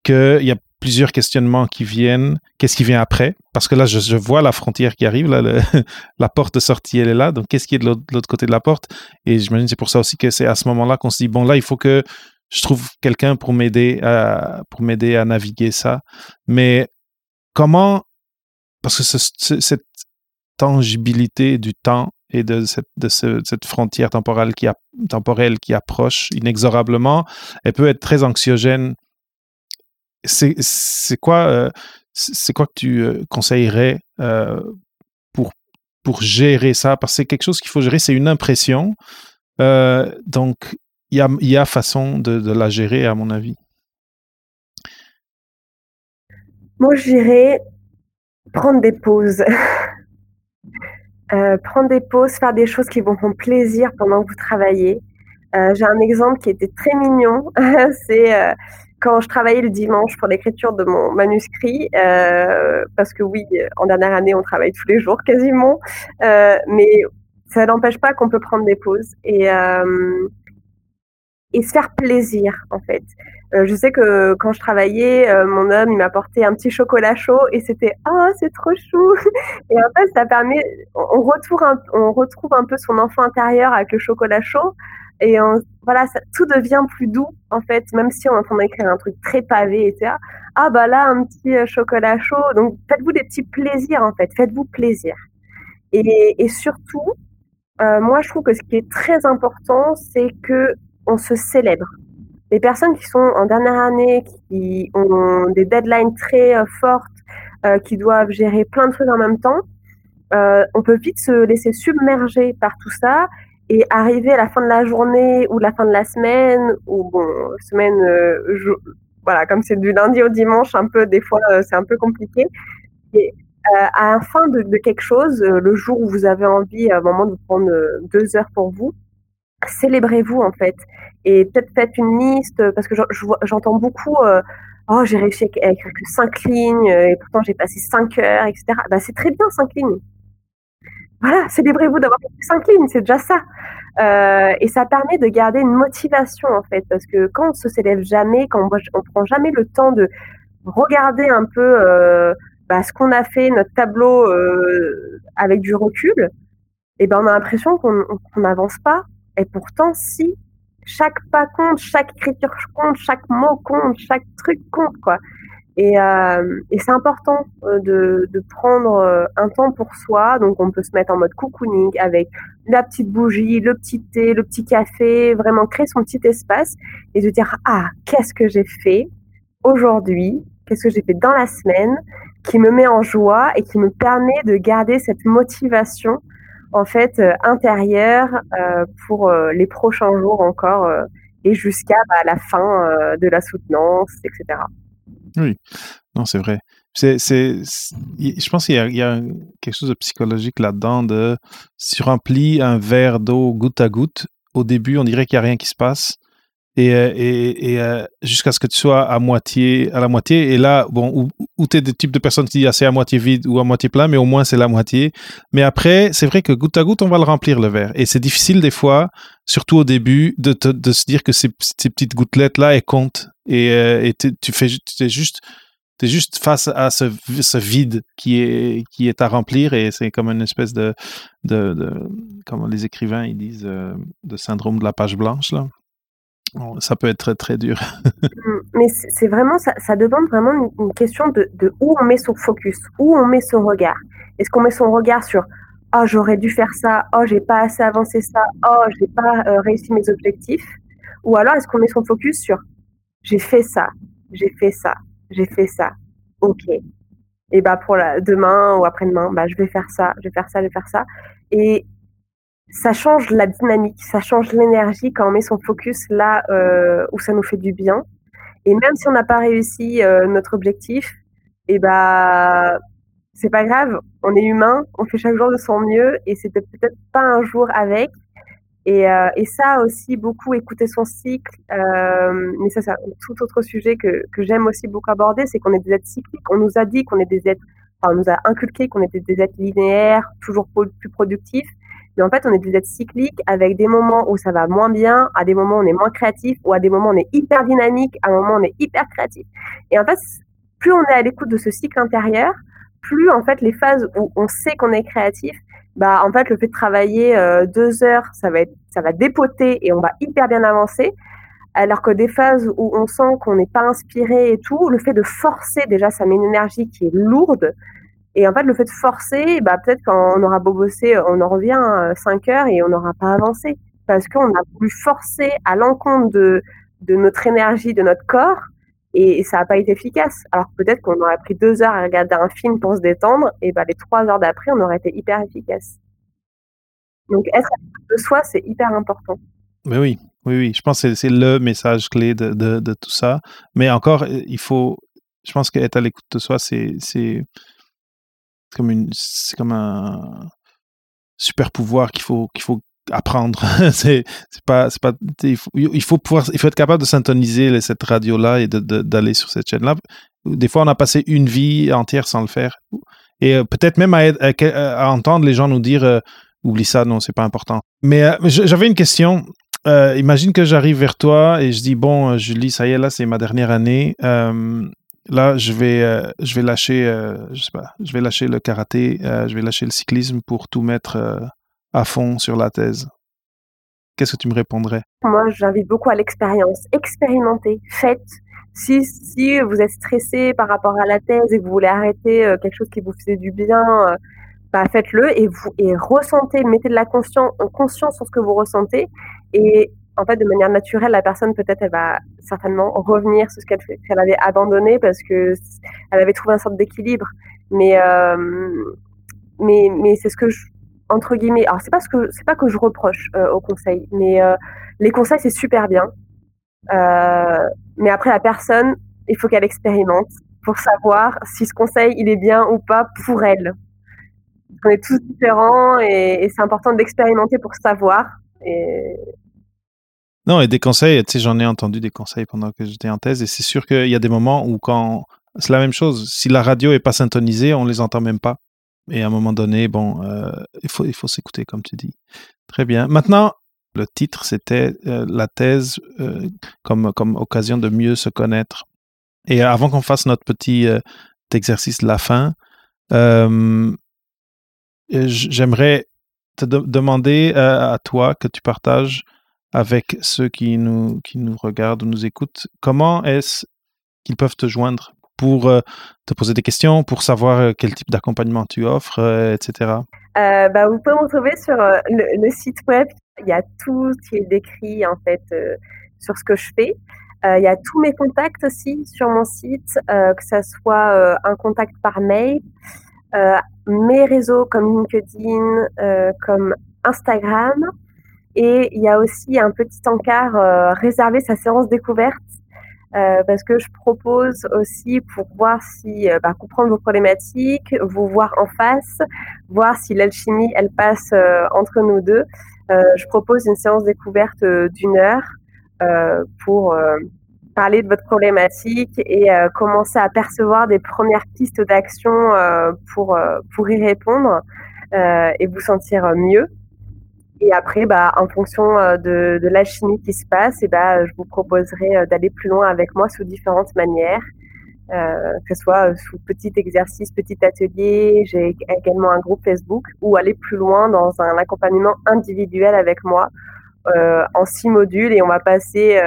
qu'il y a plusieurs questionnements qui viennent. Qu'est-ce qui vient après? Parce que là, je, je, vois la frontière qui arrive, là, la porte de sortie, elle est là. Donc, qu'est-ce qui est de l'autre côté de la porte? Et j'imagine c'est pour ça aussi que c'est à ce moment-là qu'on se dit, bon, là, il faut que je trouve quelqu'un pour m'aider à, pour m'aider à naviguer ça. Mais comment, parce que ce, ce, cette tangibilité du temps et de cette, frontière temporelle qui, approche inexorablement, elle peut être très anxiogène c'est quoi, euh, quoi que tu euh, conseillerais euh, pour, pour gérer ça? Parce que c'est quelque chose qu'il faut gérer, c'est une impression. donc, il y a, y a façon de, de, la gérer, à mon avis. Moi, je dirais prendre des pauses. prendre des pauses, faire des choses qui vous font plaisir pendant que vous travaillez. J'ai un exemple qui était très mignon. c'est quand je travaillais le dimanche pour l'écriture de mon manuscrit, euh, parce que oui, en dernière année, on travaille tous les jours quasiment, euh, mais ça n'empêche pas qu'on peut prendre des pauses et, euh, et se faire plaisir, en fait. Euh, je sais que quand je travaillais, euh, mon homme, il m'apportait un petit chocolat chaud et c'était « Oh, c'est trop chou !» Et en fait, ça permet, on retrouve, un, on retrouve un peu son enfant intérieur avec le chocolat chaud et voilà, tout devient plus doux, en fait, même si on entend écrire un truc très pavé, etc. Ah, bah là, un petit euh, chocolat chaud. Donc, faites-vous des petits plaisirs, en fait. Faites-vous plaisir. Et, surtout, moi, je trouve que ce qui est très important, c'est que on se célèbre. Les personnes qui sont en dernière année, qui ont des deadlines très euh, fortes, euh, qui doivent gérer plein de trucs en même temps, euh, on peut vite se laisser submerger par tout ça et arriver à la fin de la journée ou la fin de la semaine ou bon semaine voilà comme c'est du lundi au dimanche un peu des fois c'est un peu compliqué et à la fin de, quelque chose le jour où vous avez envie à un moment de prendre deux heures pour vous célébrez-vous en fait. Et peut-être faites une liste, parce que j'entends beaucoup Oh, j'ai réussi à écrire que 5 lignes, et pourtant j'ai passé 5 heures, etc. Bah, c'est très bien 5 lignes. Voilà, célébrez-vous d'avoir fait 5 lignes, c'est déjà ça. et ça permet de garder une motivation en fait, parce que quand on se s'élève jamais, quand on, on prend jamais le temps de regarder un peu bah, ce qu'on a fait, notre tableau avec du recul, et ben on a l'impression qu'on n'avance pas. Et pourtant, si chaque pas compte, chaque écriture compte, chaque mot compte, chaque truc compte, quoi. Et, euh, c'est important de, de, prendre un temps pour soi. Donc, on peut se mettre en mode cocooning avec la petite bougie, le petit thé, le petit café, vraiment créer son petit espace et de dire Ah, qu'est-ce que j'ai fait aujourd'hui? Qu'est-ce que j'ai fait dans la semaine qui me met en joie et qui me permet de garder cette motivation en fait euh, intérieure euh, pour euh, les prochains jours encore et jusqu'à bah, la fin de la soutenance, etc. Oui, non, c'est vrai. Je pense qu'il y y a quelque chose de psychologique là-dedans de si tu remplis un verre d'eau goutte à goutte, au début, on dirait qu'il n'y a rien qui se passe et, euh, et, et euh, jusqu'à ce que tu sois à moitié à la moitié et là bon où, tu es des types de personnes qui disent ah, c'est à moitié vide ou à moitié plein mais au moins c'est la moitié mais après c'est vrai que goutte à goutte on va le remplir le verre et c'est difficile des fois surtout au début de, de se dire que ces, petites gouttelettes là elles comptent et, euh, et tu fais es juste tu juste face à ce, ce, vide qui est, qui est à remplir et c'est comme une espèce de, de, de, comme les écrivains ils disent, de syndrome de la page blanche. Là. Ça peut être très, très dur. Mmh, mais c'est vraiment, ça, demande vraiment une, question de, de, où on met son focus, où on met son regard. Est-ce qu'on met son regard sur oh j'aurais dû faire ça, oh j'ai pas assez avancé ça, oh j'ai pas euh, réussi mes objectifs, ou alors est-ce qu'on met son focus sur j'ai fait ça, j'ai fait ça, j'ai fait ça, ok. Et bah pour la, demain ou après-demain, bah je vais faire ça, je vais faire ça, je vais faire ça. Et ça change la dynamique, ça change l'énergie quand on met son focus là euh, où ça nous fait du bien. Et même si on n'a pas réussi euh, notre objectif, et eh bah c'est pas grave, on est humain, on fait chaque jour de son mieux et c'était peut-être pas un jour avec. Et, euh, ça aussi, beaucoup écouter son cycle. mais ça, c'est un tout autre sujet que, que j'aime aussi beaucoup aborder, c'est qu'on est des êtres cycliques. On nous a dit qu'on est des êtres, enfin, on nous a inculqué qu'on était des êtres linéaires, toujours plus productifs. Mais en fait, on est des êtres cycliques avec des moments où ça va moins bien, à des moments où on est moins créatif, ou à des moments où on est hyper dynamique, à un moment où on est hyper créatif. Et en fait, plus on est à l'écoute de ce cycle intérieur, plus en fait les phases où on sait qu'on est créatif, bah en fait le fait de travailler euh, deux heures, ça va être, ça va dépoter et on va hyper bien avancer. Alors que des phases où on sent qu'on n'est pas inspiré et tout, le fait de forcer déjà, ça met une énergie qui est lourde. Et en fait, le fait de forcer, bah, peut-être quand on aura beau bosser, on en revient à 5 heures et on n'aura pas avancé. Parce qu'on a voulu forcer à l'encontre de, de notre énergie, de notre corps, et, ça n'a pas été efficace. Alors peut-être qu'on aurait pris deux heures à regarder un film pour se détendre, et bah, les trois heures d'après, on aurait été hyper efficace. Donc être de soi, c'est hyper important. Mais oui, oui, oui. Je pense que c'est le message clé de, de, de, tout ça. Mais encore, il faut. Je pense qu'être à l'écoute de soi, c'est comme une, c'est comme un super pouvoir qu'il faut qu'il faut apprendre. c'est pas c'est pas il faut, il faut pouvoir il faut être capable de syntoniser cette radio là et d'aller sur cette chaîne là. Des fois, on a passé une vie entière sans le faire. Et euh, peut-être même à, à, entendre les gens nous dire euh, oublie ça, non, c'est pas important. Mais euh, j'avais une question. imagine que j'arrive vers toi et je dis bon, Julie, ça y est, là, c'est ma dernière année là, je vais, euh, je vais lâcher, euh, je sais pas, je vais lâcher le karaté, euh, je vais lâcher le cyclisme pour tout mettre à fond sur la thèse. Qu'est-ce que tu me répondrais? Moi, j'invite beaucoup à l'expérience. Expérimentez, faites. Si, si vous êtes stressé par rapport à la thèse et que vous voulez arrêter quelque chose qui vous faisait du bien, bah, faites-le et vous et ressentez, mettez de la conscience, conscience sur ce que vous ressentez et en fait, de manière naturelle, la personne, peut-être, elle va certainement revenir sur ce qu'elle avait abandonné parce que elle avait trouvé un sorte d'équilibre. Mais, euh, mais, mais c'est ce que je, entre guillemets, alors c'est pas ce que, c'est pas que je reproche euh, aux conseils, mais euh, les conseils, c'est super bien. mais après, la personne, il faut qu'elle expérimente pour savoir si ce conseil, il est bien ou pas pour elle. On est tous différents et, et c'est important d'expérimenter pour savoir. Et Non, et des conseils, tu sais, j'en ai entendu des conseils pendant que j'étais en thèse, et c'est sûr qu'il y a des moments où quand c'est la même chose, si la radio est pas syntonisée, on les entend même pas. Et à un moment donné, bon, euh, il faut, il faut s'écouter, comme tu dis. Très bien. Maintenant, le titre, c'était euh, la thèse euh, comme, comme occasion de mieux se connaître. Et avant qu'on fasse notre petit exercice de la fin, j'aimerais te demander à toi que tu partages avec ceux qui nous, qui nous regardent ou nous écoutent, comment est-ce qu'ils peuvent te joindre pour euh, te poser des questions, pour savoir euh, quel type d'accompagnement tu offres, euh, etc. bah, vous pouvez me retrouver sur le, site web. Il y a tout qui est décrit en fait sur ce que je fais. il y a tous mes contacts aussi sur mon site, que ce soit un contact par mail, mes réseaux comme LinkedIn, comme Instagram. Et il y a aussi un petit encart euh, réservé sa séance découverte euh, parce que je propose aussi pour voir si, euh, bah, comprendre vos problématiques, vous voir en face, voir si l'alchimie elle passe entre nous deux. je propose une séance découverte d'une heure pour parler de votre problématique et commencer à percevoir des premières pistes d'action pour pour y répondre et vous sentir mieux. Et après, bah, en fonction euh, de, de l'alchimie qui se passe, et bah, je vous proposerai euh, d'aller plus loin avec moi sous différentes manières, euh, que ce soit sous petit exercice, petit atelier. J'ai également un groupe Facebook ou aller plus loin dans un accompagnement individuel avec moi en six modules et on va passer.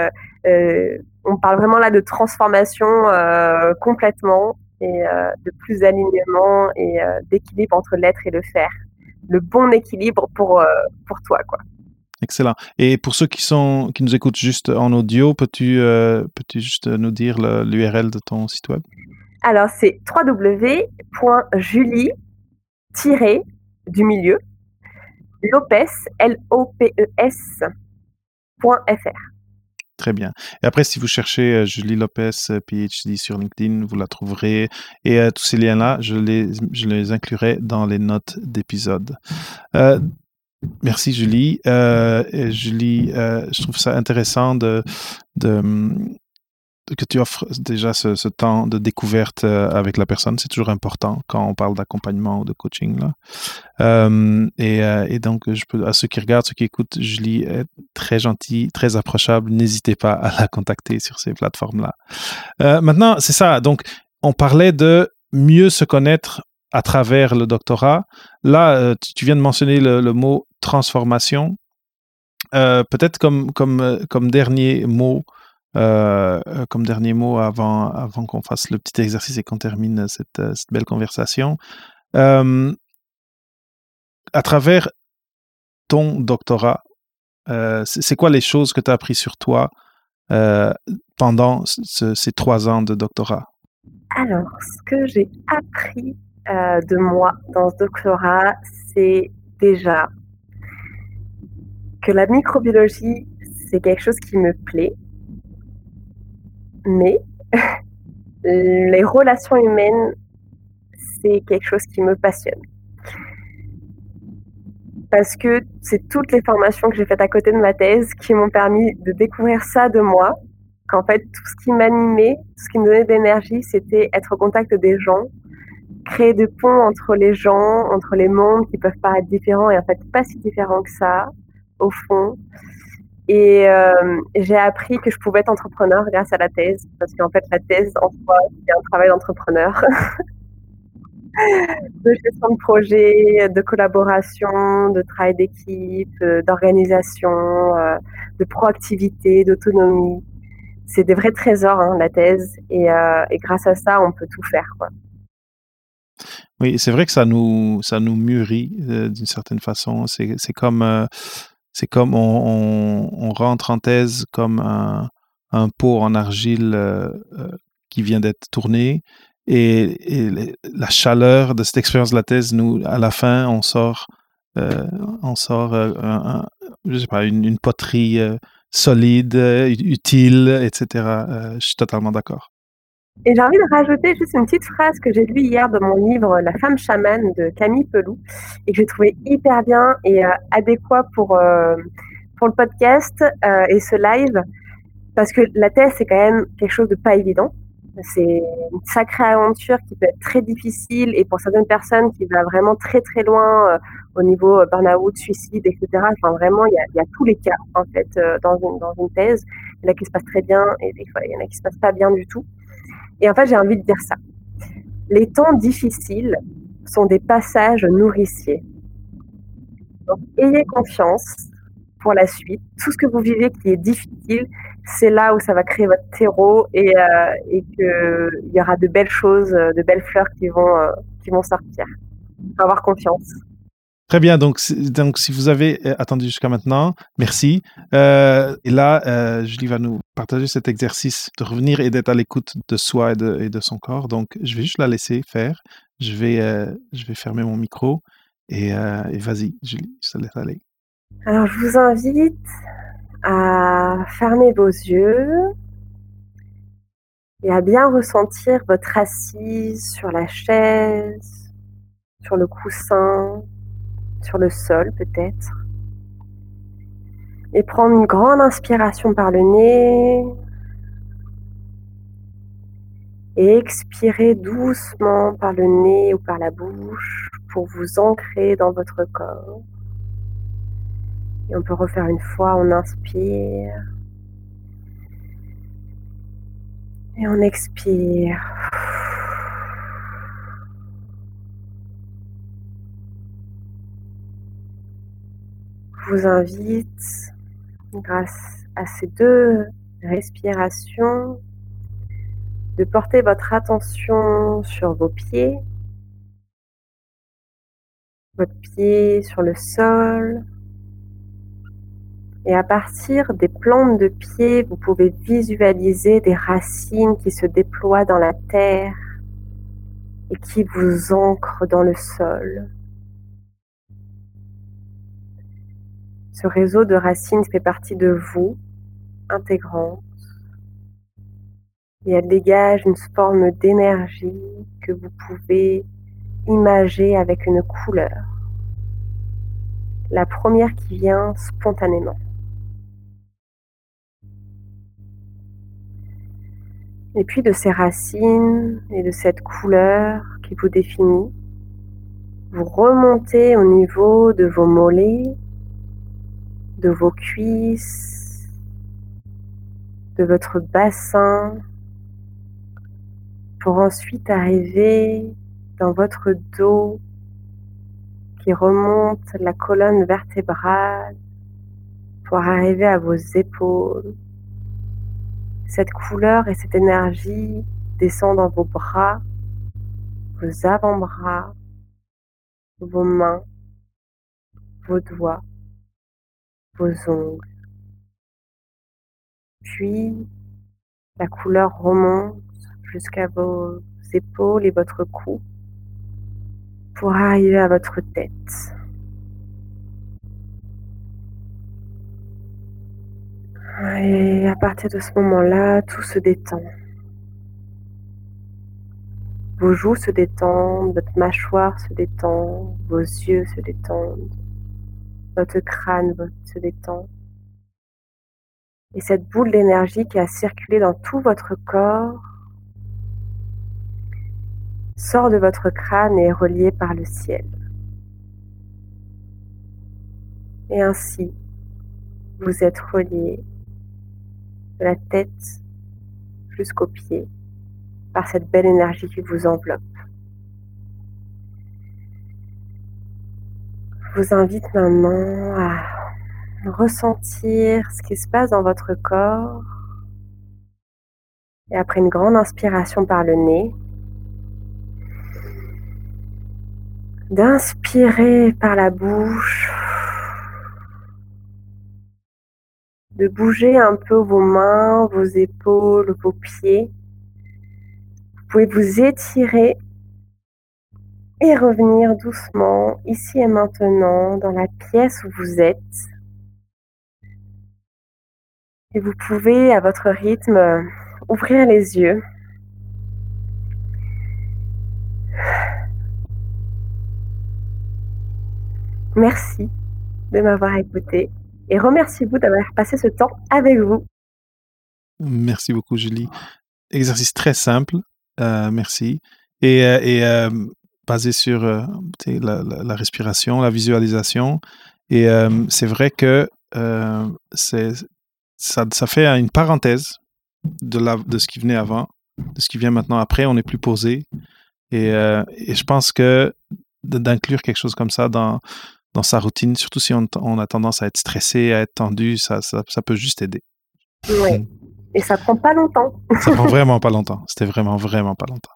On parle vraiment là de transformation complètement et de plus alignement et d'équilibre entre l'être et le faire le bon équilibre pour, euh, pour toi. Quoi. Excellent. Et pour ceux qui, sont, qui nous écoutent juste en audio, peux-tu euh, peux juste nous dire l'URL de ton site web? Alors, c'est www.julie- du milieu, Lopez, L-O-P-E-S.fr. Très bien. Et après, si vous cherchez euh, Julie Lopez, euh, PhD sur LinkedIn, vous la trouverez. Et euh, tous ces liens-là, je les, je les inclurai dans les notes d'épisode. merci, Julie. Julie, je trouve ça intéressant de, de, que tu offres déjà ce, temps de découverte euh, avec la personne, c'est toujours important quand on parle d'accompagnement ou de coaching. Euh, euh, et, donc, à ceux qui regardent, ceux qui écoutent, Julie est très gentille, très approchable. N'hésitez pas à la contacter sur ces plateformes-là. maintenant, c'est ça. Donc, on parlait de mieux se connaître à travers le doctorat. Là, tu, viens de mentionner le, le mot transformation. Peut-être comme, comme, comme dernier mot, euh, euh, comme dernier mot avant, avant qu'on fasse le petit exercice et qu'on termine cette, euh, cette, belle conversation. à travers ton doctorat, c'est quoi les choses que tu as appris sur toi pendant ces trois ans de doctorat? Alors, ce que j'ai appris de moi dans ce doctorat, c'est déjà que la microbiologie, c'est quelque chose qui me plaît, mais les relations humaines, c'est quelque chose qui me passionne. Parce que c'est toutes les formations que j'ai faites à côté de ma thèse qui m'ont permis de découvrir ça de moi, qu'en fait tout ce qui m'animait, tout ce qui me donnait d'énergie, c'était être au contact des gens, créer des ponts entre les gens, entre les mondes qui peuvent paraître différents et en fait pas si différents que ça, au fond. Et euh, j'ai appris que je pouvais être entrepreneur grâce à la thèse, parce qu'en fait, la thèse, en soi, c'est un travail d'entrepreneur. de gestion de projet, de collaboration, de travail d'équipe, euh, d'organisation, euh, de proactivité, d'autonomie. C'est des vrais trésors, hein, la thèse. Et, grâce à ça, on peut tout faire. Oui, c'est vrai que ça nous, ça nous mûrit d'une certaine façon. C'est comme c'est comme on, rentre en thèse comme un, pot en argile euh, euh, qui vient d'être tourné. Et, la chaleur de cette expérience de la thèse, nous, à la fin, on sort, euh, on sort je sais pas, une poterie solide, utile, etc. je suis totalement d'accord. Et j'ai envie de rajouter juste une petite phrase que j'ai lue hier dans mon livre La femme chamane de Camille Pelou et que j'ai trouvé hyper bien et euh, adéquat pour, euh, pour le podcast euh, et ce live, parce que la thèse, c'est quand même quelque chose de pas évident. C'est une sacrée aventure qui peut être très difficile et pour certaines personnes qui va vraiment très très loin au niveau burn-out, suicide, etc. Enfin vraiment, il y a, tous les cas en fait dans, une, dans une thèse. Il y en a qui se passent très bien et il y en a qui se passent pas bien du tout. Et en fait, j'ai envie de dire ça. Les temps difficiles sont des passages nourriciers. Donc, ayez confiance pour la suite. Tout ce que vous vivez qui est difficile, c'est là où ça va créer votre terreau et, euh, qu'il y aura de belles choses, de belles fleurs qui vont, euh, qui vont sortir. Faut avoir confiance. Très bien, donc, donc si vous avez euh, attendu jusqu'à maintenant, merci. Euh, et là, euh, Julie va nous partager cet exercice de revenir et d'être à l'écoute de soi et de, et de, son corps. Donc, je vais juste la laisser faire. Je vais, je vais fermer mon micro et, et vas-y, Julie, je te laisse aller. Alors, je vous invite à fermer vos yeux et à bien ressentir votre assise sur la chaise, sur le coussin, sur le sol peut-être. Et prendre une grande inspiration par le nez. Et expirer doucement par le nez ou par la bouche pour vous ancrer dans votre corps. Et on peut refaire une fois, on inspire. Et on expire. Je vous invite, grâce à ces deux respirations, de porter votre attention sur vos pieds, votre pied sur le sol, et à partir des plantes de pied, vous pouvez visualiser des racines qui se déploient dans la terre et qui vous ancrent dans le sol. Ce réseau de racines fait partie de vous, intégrante, et elle dégage une forme d'énergie que vous pouvez imager avec une couleur. La première qui vient spontanément. Et puis de ces racines et de cette couleur qui vous définit, vous remontez au niveau de vos mollets, de vos cuisses, de votre bassin, pour ensuite arriver dans votre dos qui remonte la colonne vertébrale pour arriver à vos épaules. Cette couleur et cette énergie descend dans vos bras, vos avant-bras, vos mains, vos doigts, vos ongles. Puis, la couleur remonte jusqu'à vos épaules et votre cou pour arriver à votre tête. Et à partir de ce moment-là, tout se détend. Vos joues se détendent, votre mâchoire se détend, vos yeux se détendent, votre crâne se détend. Et cette boule d'énergie qui a circulé dans tout votre corps sort de votre crâne et est reliée par le ciel. Et ainsi, vous êtes relié de la tête jusqu'aux pieds par cette belle énergie qui vous enveloppe. Je vous invite maintenant à ressentir ce qui se passe dans votre corps. Et après une grande inspiration par le nez, d'inspirer par la bouche de bouger un peu vos mains, vos épaules, vos pieds. Vous pouvez vous étirer et revenir doucement ici et maintenant dans la pièce où vous êtes. Et vous pouvez à votre rythme ouvrir les yeux. Merci de m'avoir écouté. et remercie-vous d'avoir passé ce temps avec vous. Merci beaucoup, Julie. Exercice très simple. Euh, merci. Et, euh, euh, basé sur la, la, respiration, la visualisation. Et c'est vrai que c'est, ça, ça, fait une parenthèse de, la, de ce qui venait avant, de ce qui vient maintenant après. On est plus posé. Et, et je pense que d'inclure quelque chose comme ça dans, dans sa routine, surtout si on, on, a tendance à être stressé, à être tendu, ça, ça, ça peut juste aider. Oui. Mm. Et ça prend pas longtemps. ça prend vraiment pas longtemps. C'était vraiment, vraiment pas longtemps.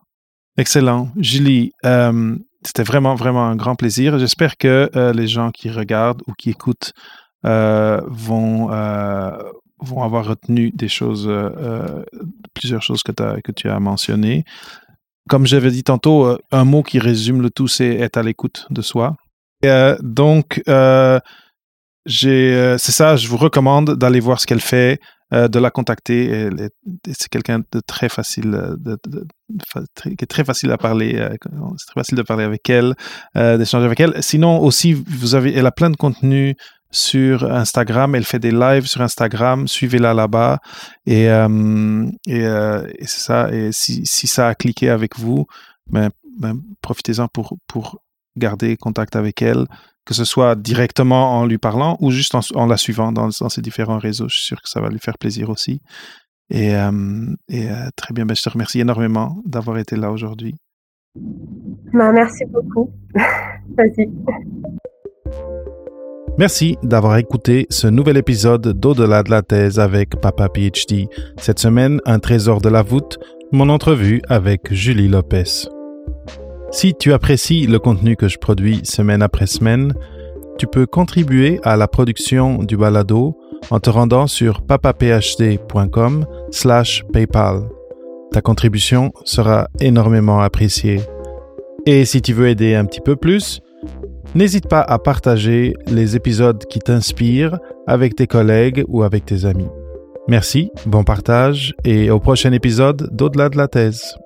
Excellent. Julie, euh, c'était vraiment, vraiment un grand plaisir. J'espère que euh, les gens qui regardent ou qui écoutent euh, vont, avoir retenu des choses, plusieurs choses que, as, que tu as mentionnées. Comme j'avais dit tantôt, un mot qui résume le tout, c'est être à l'écoute de soi. donc, c'est ça, je vous recommande d'aller voir ce qu'elle fait, euh, de la contacter. C'est quelqu'un de très facile, euh, de, est très facile à parler. Euh, c'est très facile de parler avec elle, d'échanger avec elle. Sinon aussi, vous avez, elle a plein de contenu sur Instagram. Elle fait des lives sur Instagram. Suivez-la là-bas. Et, et, c'est ça. Et si, si, ça a cliqué avec vous, ben, ben profitez-en pour, pour garder contact avec elle que ce soit directement en lui parlant ou juste en, la suivant dans, ses différents réseaux. Je suis sûr que ça va lui faire plaisir aussi. Et, euh, et euh, très bien, ben, je te remercie énormément d'avoir été là aujourd'hui. Ben, merci beaucoup. Vas-y. Merci d'avoir écouté ce nouvel épisode d'Au-delà de la thèse avec Papa PhD. Cette semaine, un trésor de la voûte, mon entrevue avec Julie Lopez. Si tu apprécies le contenu que je produis semaine après semaine, tu peux contribuer à la production du balado en te rendant sur papaphd.com slash paypal. Ta contribution sera énormément appréciée. Et si tu veux aider un petit peu plus, n'hésite pas à partager les épisodes qui t'inspirent avec tes collègues ou avec tes amis. Merci, bon partage et au prochain épisode d'Au-delà de la thèse.